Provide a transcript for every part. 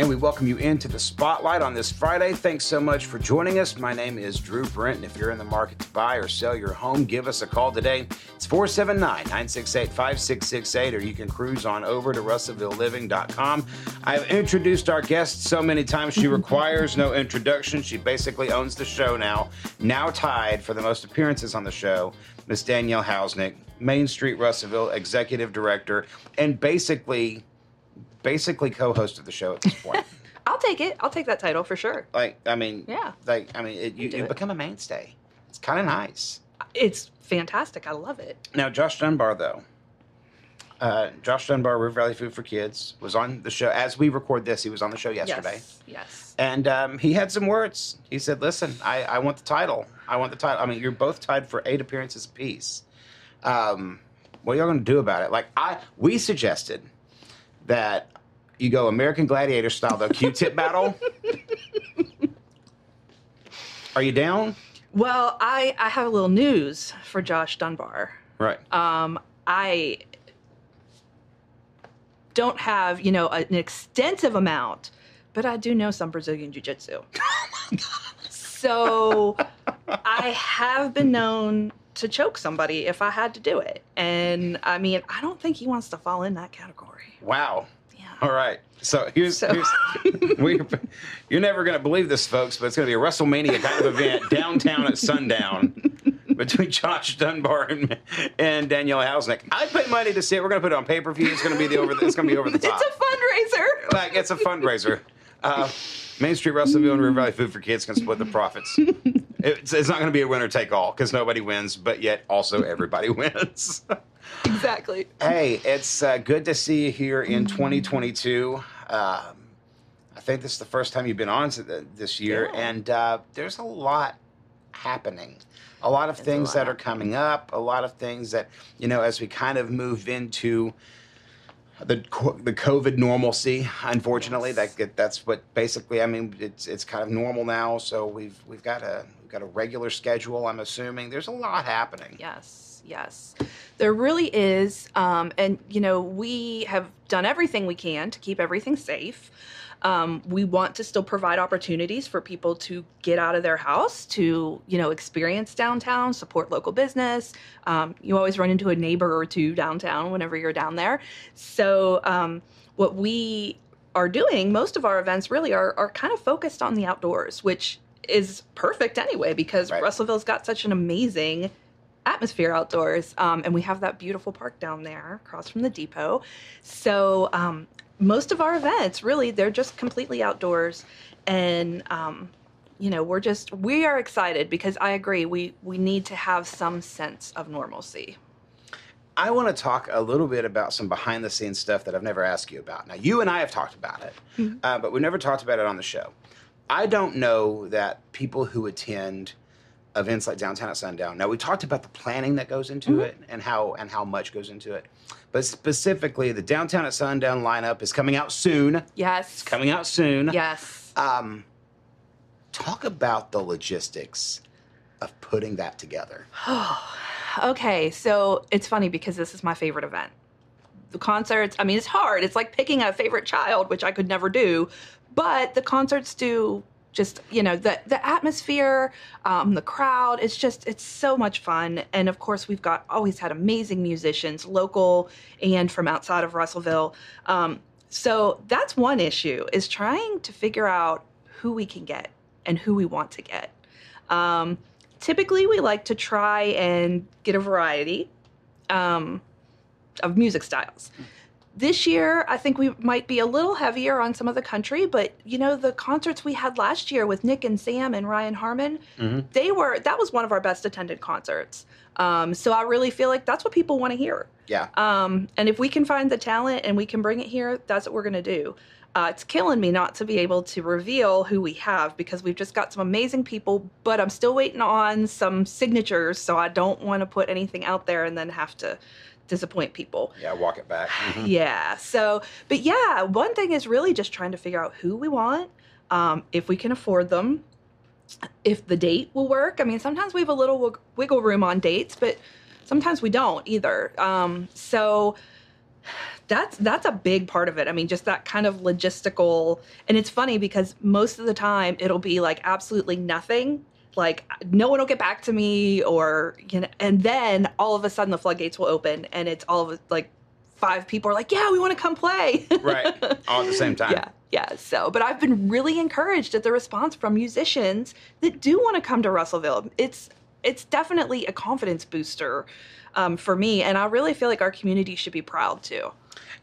and we welcome you into the spotlight on this Friday. Thanks so much for joining us. My name is Drew Brent, and if you're in the market to buy or sell your home, give us a call today. It's 479 968 5668, or you can cruise on over to RussellvilleLiving.com. I've introduced our guest so many times she requires no introduction. She basically owns the show now, now tied for the most appearances on the show. Miss Danielle Housenick, Main Street Russellville Executive Director, and basically basically co-host of the show at this point. I'll take it. I'll take that title for sure. like, I mean, Yeah. like, I mean, it, you, you become a mainstay. It's kind of nice. It's fantastic. I love it. Now, Josh Dunbar, though, uh, Josh Dunbar, River Valley Food for Kids, was on the show as we record this. He was on the show yesterday, Yes. Yes. and um, he had some words. He said, "Listen, I, I want the title. I want the title. I mean, you're both tied for eight appearances apiece. Um, what are y'all going to do about it? Like, I we suggested that." You go American Gladiator style, the Q-tip battle. Are you down? Well, I I have a little news for Josh Dunbar. Right. Um, I don't have you know an extensive amount, but I do know some Brazilian jiu jitsu. so I have been known to choke somebody if I had to do it, and I mean I don't think he wants to fall in that category. wow. All right. So here's, So- here's we, you're never going to believe this, folks, but it's going to be a WrestleMania kind of event downtown at sundown between Josh Dunbar and, and Danielle Housenick. I pay money to see it. We're going to put it on pay per view. It's going to be the over. The, it's going to be over the top. It's a fundraiser. like it's a fundraiser. Uh, Main Street Russellville and River Valley Food for Kids can split the profits. It's, it's not going to be a winner take all because nobody wins, but yet also everybody wins. Exactly. Hey, it's uh, good to see you here in 2022. Um, I think this is the first time you've been on this year, Yeah. and uh, there's a lot happening. A lot of There's things lot that are coming up. A lot of things that you know as we kind of move into the the COVID normalcy. Unfortunately, Yes. that that's what basically. I mean, it's it's kind of normal now. So we've we've got a we've got a regular schedule. I'm assuming there's a lot happening. Yes, yes. There really is. Um, and, you know, we have done everything we can to keep everything safe. Um, we want to still provide opportunities for people to get out of their house, to, you know, experience downtown, support local business. Um, you always run into a neighbor or two downtown whenever you're down there. So, um, what we are doing, most of our events really are, are kind of focused on the outdoors, which is perfect anyway because Right. Russellville's got such an amazing atmosphere outdoors. Um, and we have that beautiful park down there across from the depot. So um, most of our events, really, they're just completely outdoors. And, um, you know, we're just, we are excited because I agree, we, we need to have some sense of normalcy. I want to talk a little bit about some behind the scenes stuff that I've never asked you about. Now, you and I have talked about it, uh, but we've never talked about it on the show. I don't know that people who attend events like Downtown at Sundown. Now, we talked about the planning that goes into it and how and how much goes into it, but specifically, the Downtown at Sundown lineup is coming out soon. Yes. It's coming out soon. Yes. Um, talk about the logistics of putting that together. Okay, so it's funny because this is my favorite event. The concerts, I mean, it's hard. It's like picking a favorite child, which I could never do, but the concerts do just, you know, the the atmosphere, um, the crowd, it's just it's so much fun. And of course, we've got always had amazing musicians, local and from outside of Russellville. Um, so that's one issue is trying to figure out who we can get and who we want to get. Um, typically, we like to try and get a variety um, of music styles. This year, I think we might be a little heavier on some of the country, but you know, the concerts we had last year with Nick and Sam and Ryan Harmon, they were that was one of our best attended concerts. Um, so I really feel like that's what people want to hear. Yeah. Um, and if we can find the talent and we can bring it here, that's what we're going to do. Uh, it's killing me not to be able to reveal who we have because we've just got some amazing people, but I'm still waiting on some signatures, so I don't want to put anything out there and then have to disappoint people. Yeah, walk it back. Mhm. Yeah. So, but yeah, one thing is really just trying to figure out who we want, um, if we can afford them, if the date will work. I mean, sometimes we have a little wig- wiggle room on dates, but sometimes we don't either. Um, so, that's that's a big part of it. I mean, just that kind of logistical and it's funny because most of the time it'll be like absolutely nothing. Like no one will get back to me or you know and then all of a sudden the floodgates will open and it's all of like five people are like, "Yeah, we want to come play." right. All at the same time. Yeah. Yeah. So, but I've been really encouraged at the response from musicians that do want to come to Russellville. It's it's definitely a confidence booster um, for me, and I really feel like our community should be proud too.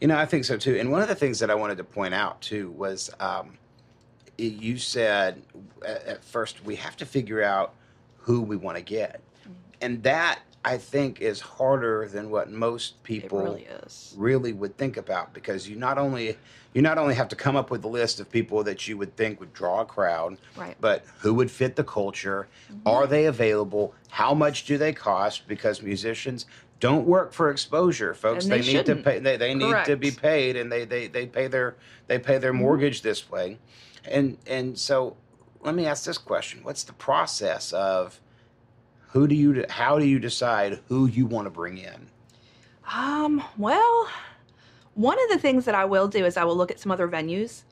You know, I think so too. And one of the things that I wanted to point out too was um, you said at first we have to figure out who we want to get, mm-hmm. and that I think is harder than what most people really, really, would think about because you not only you not only have to come up with a list of people that you would think would draw a crowd, right. but who would fit the culture? Mm-hmm. Are they available? How much do they cost? Because musicians don't work for exposure, folks. they, they need to pay. They, they need to be paid, and they, they, they pay their they pay their mm-hmm. mortgage this way, and and so let me ask this question: What's the process of who do you how do you decide who you want to bring in? Um. Well, one of the things that I will do is I will look at some other venues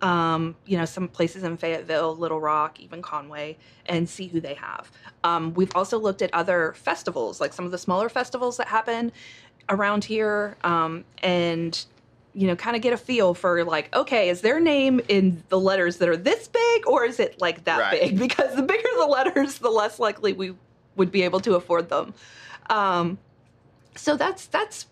um, you know, some places in Fayetteville, Little Rock, even Conway, and see who they have. Um, we've also looked at other festivals, like some of the smaller festivals that happen around here, um, and you know, kind of get a feel for like, okay, is their name in the letters that are this big, or is it like that right. big? Because the bigger the letters, the less likely we would be able to afford them. Um, so that's that's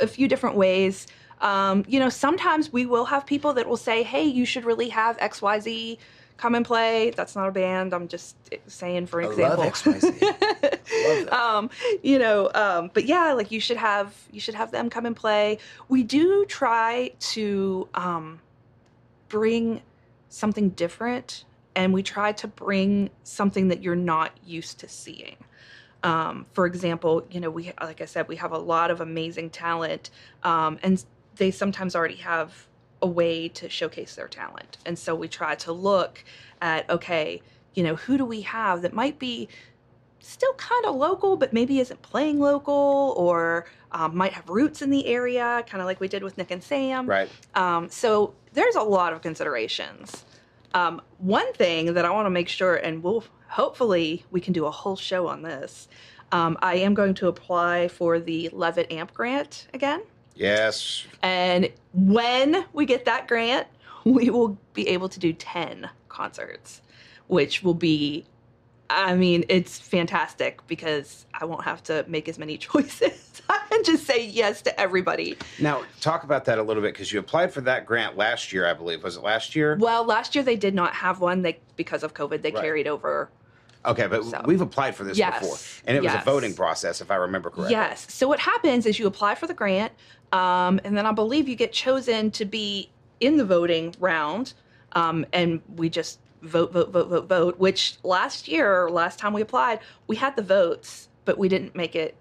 a few different ways. Um, you know, sometimes we will have people that will say, hey, you should really have XYZ come and play. That's not a band. I'm just saying for example. I love XYZ. love um, you know, um, but yeah, like you should have you should have them come and play. We do try to um, bring something different, and we try to bring something that you're not used to seeing. Um, for example, you know, we like I said, we have a lot of amazing talent, um, and they sometimes already have a way to showcase their talent. And so we try to look at, okay, you know, who do we have that might be still kind of local, but maybe isn't playing local or um, might have roots in the area, kind of like we did with Nick and Sam. Right. Um, so there's a lot of considerations. Um, one thing that I want to make sure, and we'll hopefully we can do a whole show on this. Um, I am going to apply for the Levitt AMP grant again. Yes. And when we get that grant, we will be able to do 10 concerts, which will be, I mean, it's fantastic because I won't have to make as many choices. and just say yes to everybody. Now, talk about that a little bit because you applied for that grant last year, I believe. Was it last year? Well, last year they did not have one. They because of COVID, they right. carried over Okay, but so, we've applied for this yes, before, and it was a voting process, if I remember correctly. Yes. So what happens is you apply for the grant, um, and then I believe you get chosen to be in the voting round, um, and we just vote, vote, vote, vote, vote. Which last year, last time we applied, we had the votes, but we didn't make it.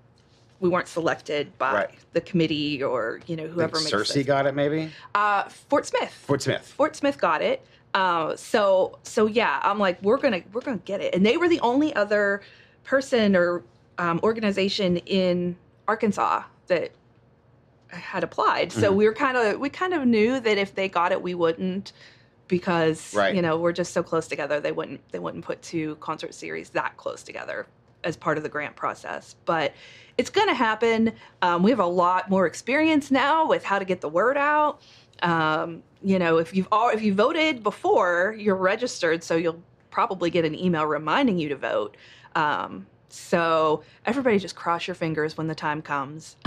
We weren't selected by right. the committee or you know whoever. makes Searcy got it, maybe. Uh, Fort Smith. Fort Smith. Fort Smith got it. Uh, so so yeah, I'm like, we're gonna we're gonna get it. And they were the only other person or um, organization in Arkansas that had applied. Mm-hmm. So we were kind of we kind of knew that if they got it, we wouldn't because right. you know we're just so close together. They wouldn't they wouldn't put two concert series that close together as part of the grant process. But it's going to happen. Um, we have a lot more experience now with how to get the word out. Um, you know, if you've all, if you voted before, you're registered, so you'll probably get an email reminding you to vote. Um, so everybody just cross your fingers when the time comes.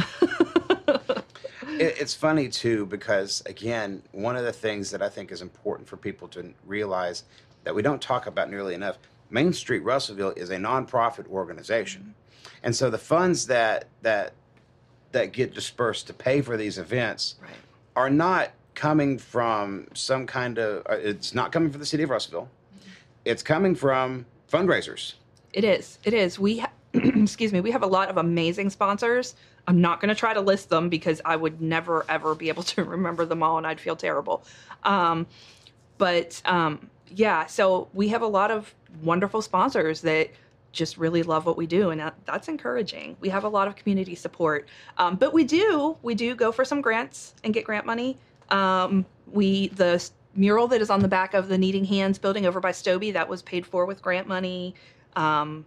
it's funny too because again, one of the things that I think is important for people to realize that we don't talk about nearly enough. Main Street Russellville is a nonprofit organization, and so the funds that that that get dispersed to pay for these events right. are not coming from some kind of, uh, it's not coming from the city of Russellville. It's coming from fundraisers. It is. It is. We, ha- excuse me, we have a lot of amazing sponsors. I'm not going to try to list them because I would never, ever be able to remember them all and I'd feel terrible. Um, but um, yeah, so we have a lot of wonderful sponsors that just really love what we do and that, that's encouraging we have a lot of community support um, but we do we do go for some grants and get grant money um, we the mural that is on the back of the Needing Hands building over by Stobie that was paid for with grant money. Um,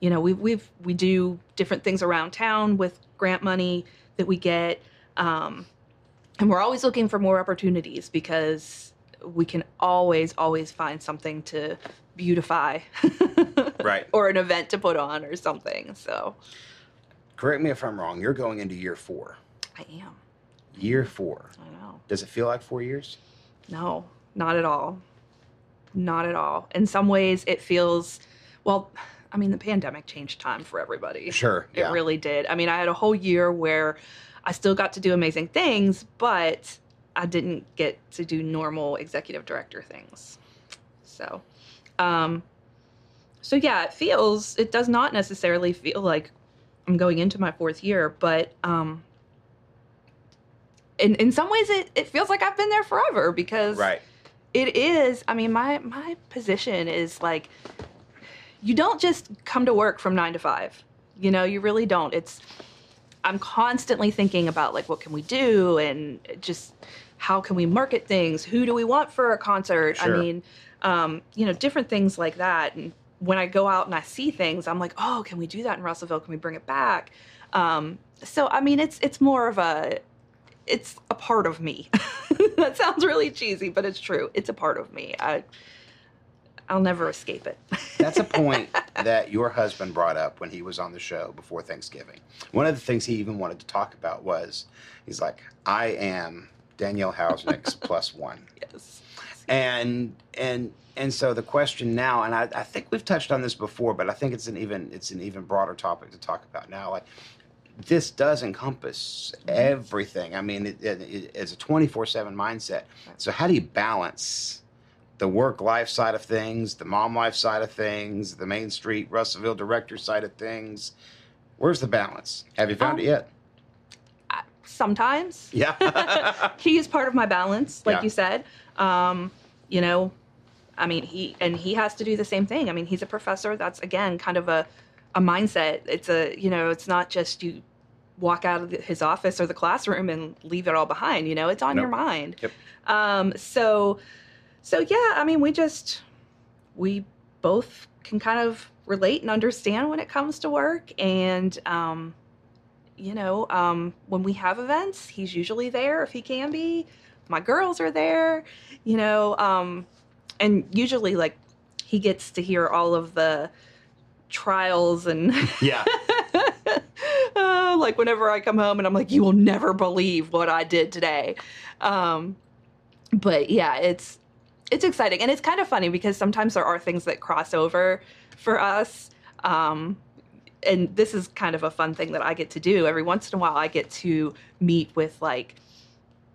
you know, we we've we do different things around town with grant money that we get, um, and we're always looking for more opportunities because we can always always find something to beautify, Right. or an event to put on or something. So Correct me if I'm wrong. You're going into year four. I am. Year four. I know. Does it feel like four years? No, not at all. Not at all. In some ways, it feels, well, I mean, the pandemic changed time for everybody. Sure. It Yeah. really did. I mean, I had a whole year where I still got to do amazing things, but I didn't get to do normal executive director things. So, um, so yeah, it feels, it does not necessarily feel like I'm going into my fourth year, but, um, in, in some ways it, it feels like I've been there forever because right. it is i mean my my position is like you don't just come to work from nine to five. You know you really don't. It's i'm constantly thinking about like what can we do and just how can we market things? Who do we want for a concert? Sure. i mean um, you know different things like that. And when i go out and i see things i'm like oh can we do that in russellville? Can we bring it back? Um, so i mean it's it's more of a it's a part of me. that sounds really cheesy, but it's true. It's a part of me. I I'll never escape it. That's a point that your husband brought up when he was on the show before Thanksgiving. One of the things he even wanted to talk about was he's like, I am Danielle Housenick's plus one. yes. And and and so the question now, and I, I think we've touched on this before, but I think it's an even it's an even broader topic to talk about now. Like this does encompass everything. I mean, it, it, it- it's a twenty four seven mindset. So how do you balance the work life side of things, the mom life side of things, the Main Street Russellville director side of things? Where's the balance? Have you found Um, it yet? Sometimes Yeah. he is part of my balance, like Yeah. you said. Um, you know, I mean, he and he has to do the same thing. I mean, he's a professor. That's again kind of a a mindset. It's a you know, it's not just you walk out of his office or the classroom and leave it all behind. You know, it's on Nope. your mind. Yep. Um, so, so yeah, I mean, we just we both can kind of relate and understand when it comes to work, and um, you know, um, when we have events, he's usually there if he can be. My girls are there, you know, um, and usually like he gets to hear all of the trials and yeah. uh, like whenever I come home and I'm like, you will never believe what I did today. Um, but yeah, it's it's exciting and it's kind of funny because sometimes there are things that cross over for us. Um, and this is kind of a fun thing that I get to do. Every once in a while, I get to meet with like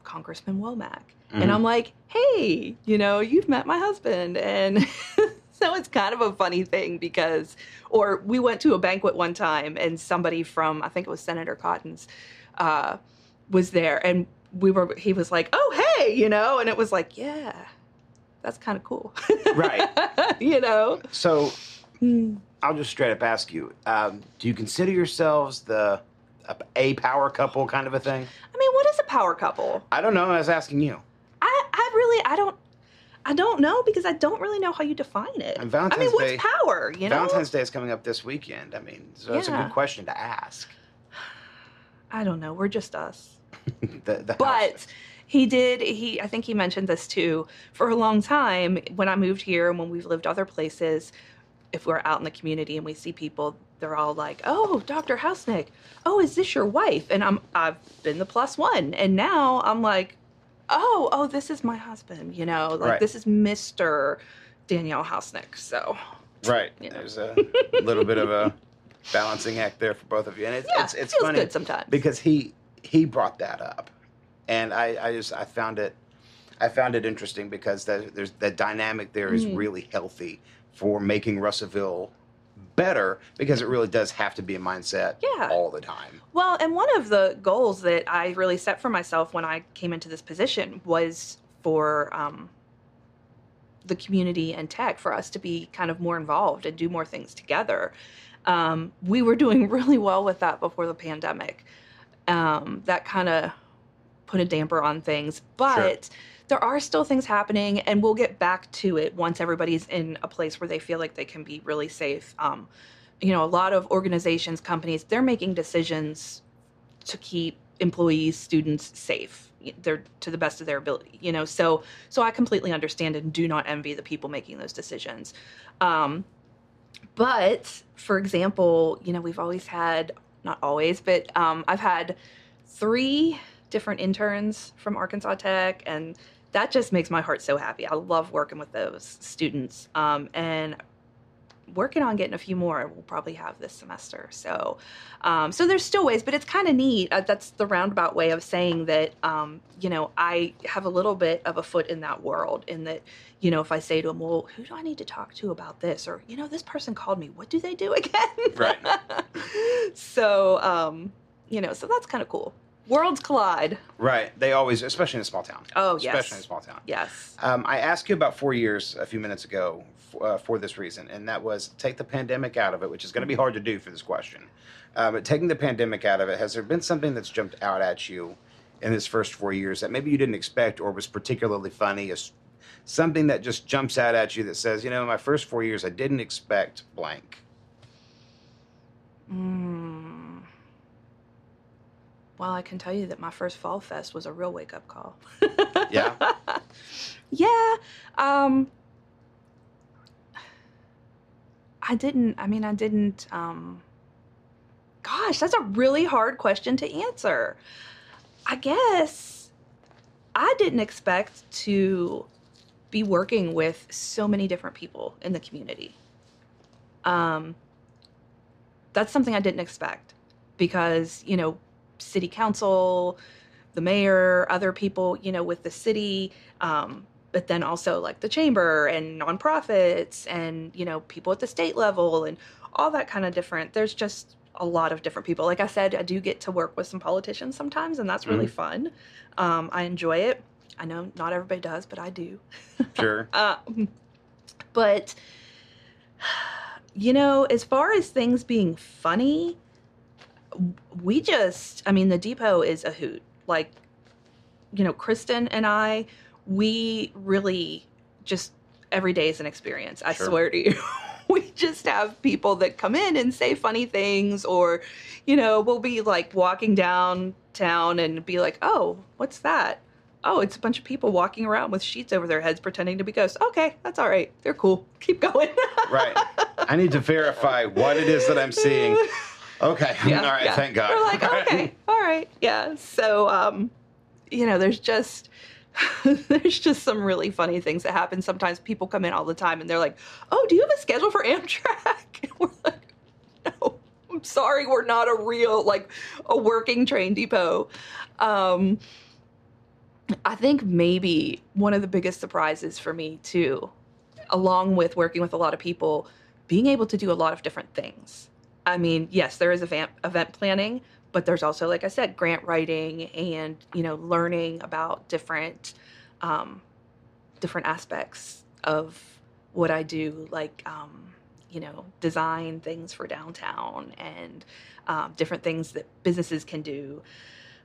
Congressman Womack. And Mhm. I'm like, hey, you know, you've met my husband. And so it's kind of a funny thing because, or we went to a banquet one time and somebody from, I think it was Senator Cotton's, uh, was there. And we were, he was like, oh, hey, you know, and it was like, yeah, that's kind of cool. Right. you know? So. I'll just straight up ask you: um, Do you consider yourselves the a power couple kind of a thing? I mean, what is a power couple? I don't know. I was asking you. I, I really, I don't, I don't know because I don't really know how you define it. And I mean, what's Day- power? You know, Valentine's Day is coming up this weekend. I mean, so it's a good question to ask. I don't know. We're just us. the, the But house- he did. He, I think he mentioned this too. For a long time, when I moved here and when we've lived other places, if we're out in the community and we see people, they're all like, "Oh, Dr. Housenick. Oh, is this your wife?" And I'm, I've been the plus one, and now I'm like, "Oh, oh, this is my husband." You know, like Right. this is Mister Danielle Housenick. So right, you know. there's a little bit of a balancing act there for both of you, and it's yeah, it's, it's feels funny good sometimes. because he he brought that up, and I I just I found it I found it interesting because the, there's the dynamic there is Mhm. really healthy for making Russellville better because it really does have to be a mindset Yeah. all the time. Well, and one of the goals that I really set for myself when I came into this position was for um, the community and tech for us to be kind of more involved and do more things together. Um, we were doing really well with that before the pandemic. Um, that kind of put a damper on things, but sure. There are still things happening, and we'll get back to it once everybody's in a place where they feel like they can be really safe. Um, you know, a lot of organizations, companies, they're making decisions to keep employees, students safe. They're to the best of their ability, you know. So, so I completely understand and do not envy the people making those decisions. Um, but for example, you know, we've always had not always, but um, I've had three different interns from Arkansas Tech, and that just makes my heart so happy. I love working with those students, um, and working on getting a few more we'll probably have this semester. So um, so there's still ways but it's kind of neat uh, that's the roundabout way of saying that um, you know i have a little bit of a foot in that world in that you know if i say to them well who do i need to talk to about this? or you know this person called me what do they do again? Right. So um, you know so that's kind of cool Worlds collide. Right. They always, especially in a small town. Oh, yes. Especially in a small town. Yes. Um, I asked you about four years a few minutes ago uh, for this reason, and that was take the pandemic out of it, which is going to be hard to do for this question. Uh, but taking the pandemic out of it, has there been something that's jumped out at you in this first four years that maybe you didn't expect or was particularly funny? A, something that just jumps out at you that says, you know, in my first four years, I didn't expect blank. Hmm. Well, I can tell you that my first Fall Fest was a real wake up call. yeah. Yeah. Um, I didn't, I mean, I didn't, um, gosh, that's a really hard question to answer. I guess I didn't expect to be working with so many different people in the community. Um, that's something I didn't expect because, you know, city council, the mayor, other people, you know, with the city, um, but then also like the chamber and nonprofits and you know people at the state level and all that kind of different. There's just a lot of different people. Like i said i do get to work with some politicians sometimes and that's really mm-hmm. fun. Um, i enjoy it. I know not everybody does but i do. Sure. Um, but you know as far as things being funny we just i mean the depot is a hoot like you know kristen and i we really just every day is an experience. I sure. swear to you. we just have people that come in and say funny things or you know, we'll be like walking downtown and be like, "Oh, what's that?" Oh, it's a bunch of people walking around with sheets over their heads pretending to be ghosts. Okay, that's all right. They're cool. Keep going. right. I need to verify what it is that I'm seeing. Okay. Yeah, all right, yeah. thank God. We're like, okay, all right. Yeah. So um, you know, there's just there's just some really funny things that happen. Sometimes people come in all the time and they're like, "Oh, do you have a schedule for Amtrak?" And we're like, "No, I'm sorry, we're not a real like a working train depot." Um, I think maybe one of the biggest surprises for me too, along with working with a lot of people, being able to do a lot of different things. I mean, yes, there is event event planning, but there's also like i said grant writing and you know learning about different um, different aspects of what i do like um, you know design things for downtown and um, different things that businesses can do.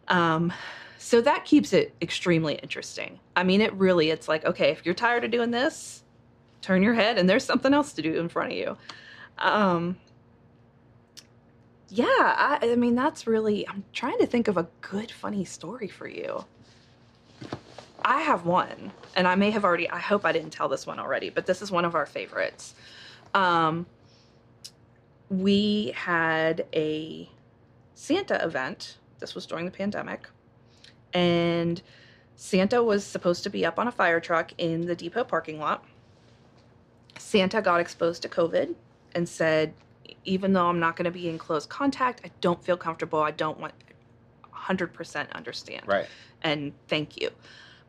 Um, so that keeps it extremely interesting. I mean it really it's like okay if you're tired of doing this turn your head and there's something else to do in front of you. Um, yeah, I, I mean, that's really, I'm trying to think of a good, funny story for you. I have one, and I may have already, I hope I didn't tell this one already, but this is one of our favorites. Um, we had a Santa event. This was during the pandemic. And Santa was supposed to be up on a fire truck in the depot parking lot. Santa got exposed to COVID and said, even though I'm not going to be in close contact, I don't feel comfortable. I don't want 100% understand. Right. And thank you.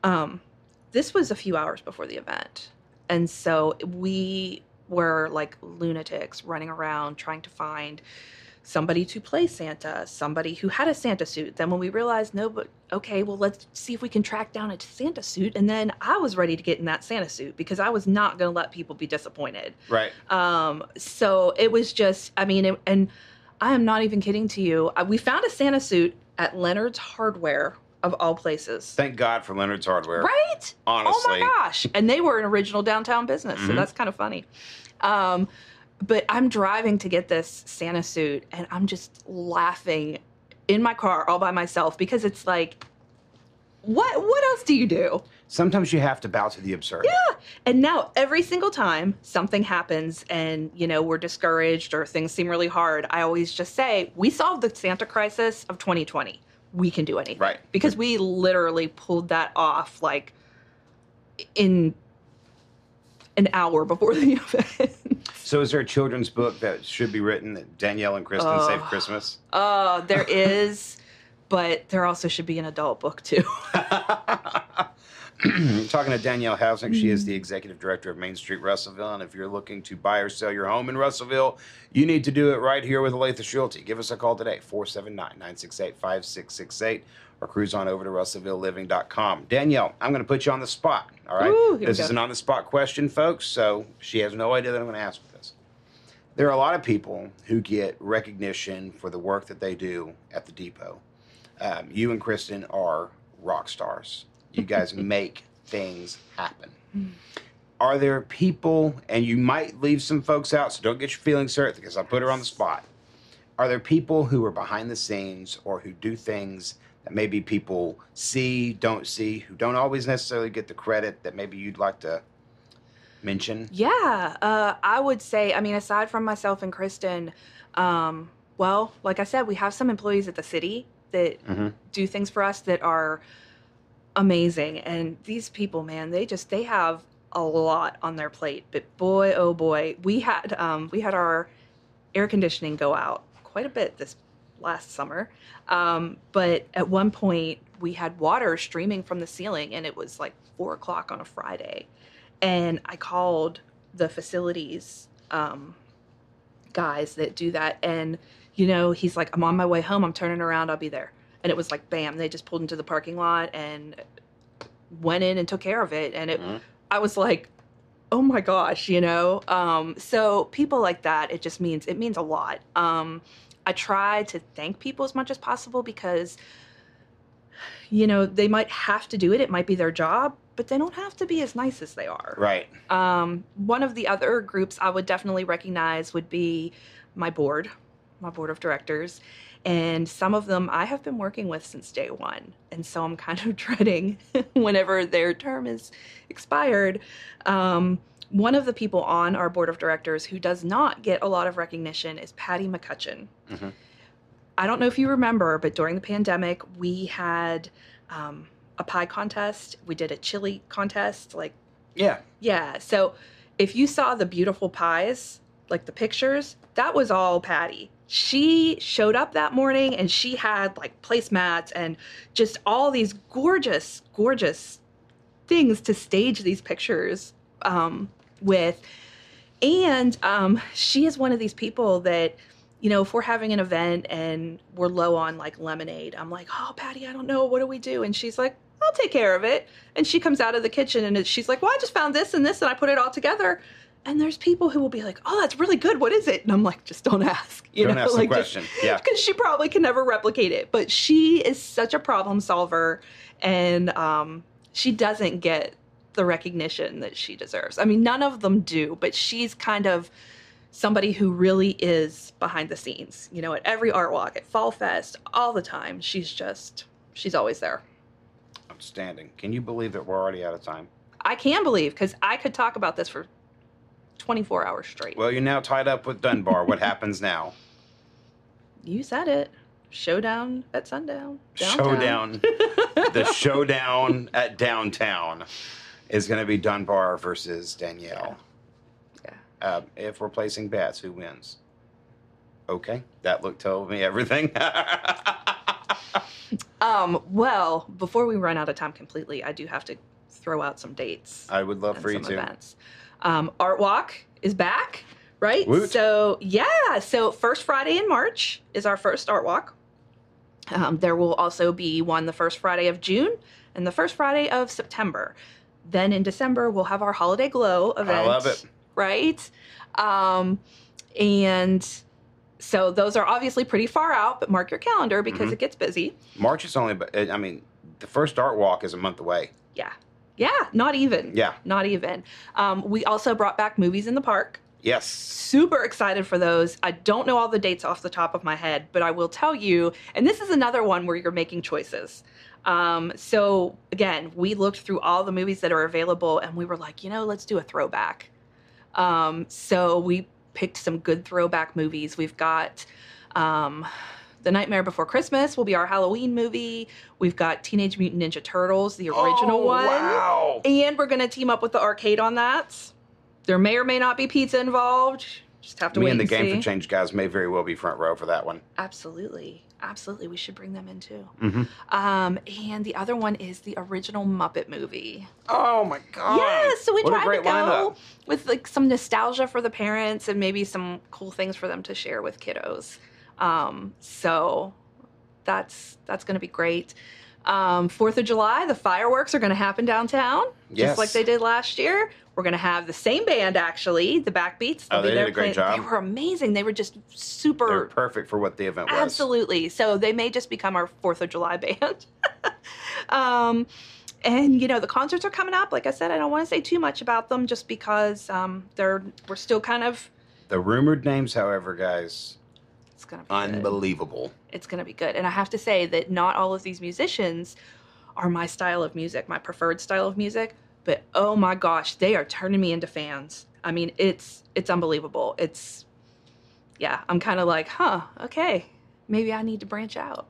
Um, this was a few hours before the event. And so we were like lunatics running around trying to find somebody to play Santa, somebody who had a Santa suit. Then when we realized, no, but okay, well, let's see if we can track down a Santa suit. And then I was ready to get in that Santa suit because I was not going to let people be disappointed. Right. Um, so it was just, I mean, it, and I am not even kidding to you. Uh, We found a Santa suit at Leonard's Hardware of all places. Thank God for Leonard's Hardware. Right? Honestly. Oh my gosh. And they were an original downtown business. So Mhm. that's kind of funny. Um, but I'm driving to get this Santa suit and I'm just laughing in my car all by myself because it's like, what what else do you do? Sometimes you have to bow to the absurd. Yeah. And now every single time something happens and, you know, we're discouraged or things seem really hard, I always just say, we solved the Santa crisis of 2020. We can do anything. Right. Because we literally pulled that off like in an hour before the event. So, is there a children's book that should be written that Danielle and Kristen Oh. Save Christmas? Oh, there is, but there also should be an adult book too. I'm talking to Danielle Housenick, she is the executive director of Main Street Russellville. And if you're looking to buy or sell your home in Russellville, you need to do it right here with Olathe Realty. Give us a call today, 479 968 5668, or cruise on over to russellvilleliving.com. Danielle, I'm going to put you on the spot. All right. Ooh, this is an on the spot question, folks. So she has no idea that I'm going to ask her this. There are a lot of people who get recognition for the work that they do at the depot. Um, you and Kristen are rock stars. You guys make things happen. Are there people, and you might leave some folks out, so don't get your feelings hurt because I put her on the spot. Are there people who are behind the scenes or who do things that maybe people see, don't see, who don't always necessarily get the credit that maybe you'd like to mention? Yeah, uh, I would say. I mean, aside from myself and Kristen, um, well, like I said, we have some employees at the city that Mhm. do things for us that are amazing, and these people, man, they just they have a lot on their plate. But boy, oh boy, we had um, we had our air conditioning go out quite a bit this last summer, um, but at one point we had water streaming from the ceiling, and it was like four o'clock on a Friday and I called the facilities um, guys that do that, and you know, he's like, "I'm on my way home. I'm turning around. I'll be there." And it was like, bam! They just pulled into the parking lot and went in and took care of it, and it. Mhm. I was like, "Oh my gosh!" You know. Um, so people like that, it just means it means a lot. Um, I try to thank people as much as possible because you know they might have to do it it might be their job but they don't have to be as nice as they are Right. um, one of the other groups i would definitely recognize would be my board my board of directors and some of them i have been working with since day one and so i'm kind of dreading whenever their term is expired um, one of the people on our board of directors who does not get a lot of recognition is patty mccutcheon Mhm. I don't know if you remember, but during the pandemic, we had um, a pie contest. We did a chili contest. Like, Yeah. yeah. So if you saw the beautiful pies, like the pictures, that was all Patty. She showed up that morning and she had like placemats and just all these gorgeous, gorgeous things to stage these pictures um, with. And um, she is one of these people that, you know, if we're having an event and we're low on like lemonade, I'm like, oh, Patty, I don't know. What do we do? And she's like, I'll take care of it. And she comes out of the kitchen and she's like, well, I just found this and this and I put it all together. And there's people who will be like, oh, that's really good. What is it? And I'm like, just don't ask. You Don't know, ask the like, question. Yeah. Because she probably can never replicate it. But she is such a problem solver and um, she doesn't get the recognition that she deserves. I mean, none of them do, but she's kind of somebody who really is behind the scenes. You know, at every art walk, at Fall Fest, all the time. She's just, she's always there. Outstanding. Can you believe that we're already out of time? I can believe because I could talk about this for 24 hours straight. Well, you're now tied up with Dunbar. what happens now? you said it. Showdown at sundown. Downtown. Showdown. the showdown at downtown is going to be Dunbar versus Danielle. Yeah. Uh, if we're placing bets, who wins? Okay, that look told me everything. Um, well, before we run out of time completely, I do have to throw out some dates. I would love for you some to. events. Um, Art Walk is back right? Woot. So, yeah. So, first Friday in March is our first art walk. Um, there will also be one the first Friday of June and the first Friday of September. Then in December, we'll have our Holiday Glow event. I love it. Right? Um, and so, those are obviously pretty far out, but mark your calendar because Mhm. it gets busy. March is only, I mean, the first art walk is a month away. Yeah. Yeah. Not even. Yeah. Not even. Um, we also brought back movies in the park. Yes. super excited for those. I don't know all the dates off the top of my head, but I will tell you, and this is another one where you're making choices. Um, so again, we looked through all the movies that are available and we were like, you know, let's do a throwback. Um, so we picked some good throwback movies. We've got um, The Nightmare Before Christmas will be our Halloween movie. We've got Teenage Mutant Ninja Turtles, the original Oh, one. Wow. And we're going to team up with the arcade on that. There may or may not be pizza involved. Just have to Me wait and the and Game see. for Change guys may very well be front row for that one. Absolutely. Absolutely. We should bring them in too. hmm Um, and the other one is the original Muppet movie. Oh my god! yeah, so we what tried to go lineup. with like some nostalgia for the parents and maybe some cool things for them to share with kiddos. Um, so that's that's gonna be great. Um, Fourth of July, the fireworks are gonna happen downtown, Yes. just like they did last year. We're gonna have the same band actually, the Backbeats. Oh, They'll be they there did a great playing- job. They were amazing. They were just super They're perfect for what the event was. Absolutely. So they may just become our Fourth of July band. um, and you know the concerts are coming up. Like I said, I don't want to say too much about them just because um, they're we're still kind of The rumored names, however, guys, it's gonna be good. unbelievable. It's gonna be good. And I have to say that not all of these musicians are my style of music, my preferred style of music. But oh my gosh, they are turning me into fans. I mean, it's it's unbelievable. It's yeah, I'm kind of like, huh, okay, maybe I need to branch out.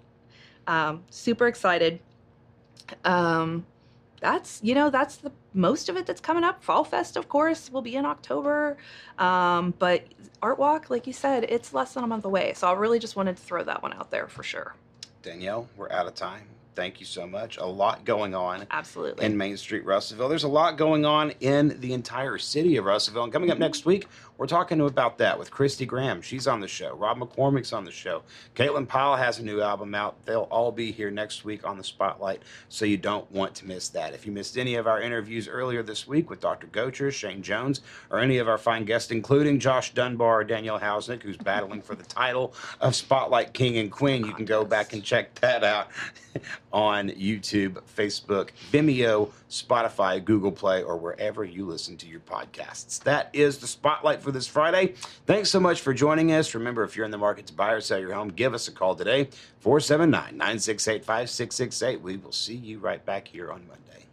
Um, super excited. Um, that's you know that's the most of it that's coming up. Fall Fest, of course, will be in October. Um, but Art Walk, like you said, it's less than a month away. So I really just wanted to throw that one out there for sure. Danielle, we're out of time. Thank you so much. A lot going on Absolutely. in Main Street, Russellville. There's a lot going on in the entire city of Russellville. And coming up next week, we're talking about that with Christy Graham. She's on the show. Rob McCormick's on the show. Caitlin Powell has a new album out. They'll all be here next week on the Spotlight, so you don't want to miss that. If you missed any of our interviews earlier this week with Dr. Gocher, Shane Jones, or any of our fine guests, including Josh Dunbar or Danielle Housenick, who's battling for the title of Spotlight King and Queen, you can go back and check that out on YouTube, Facebook, Vimeo, Spotify, Google Play, or wherever you listen to your podcasts. That is the spotlight for this Friday. Thanks so much for joining us. Remember, if you're in the market to buy or sell your home, give us a call today 479 968 5668. We will see you right back here on Monday.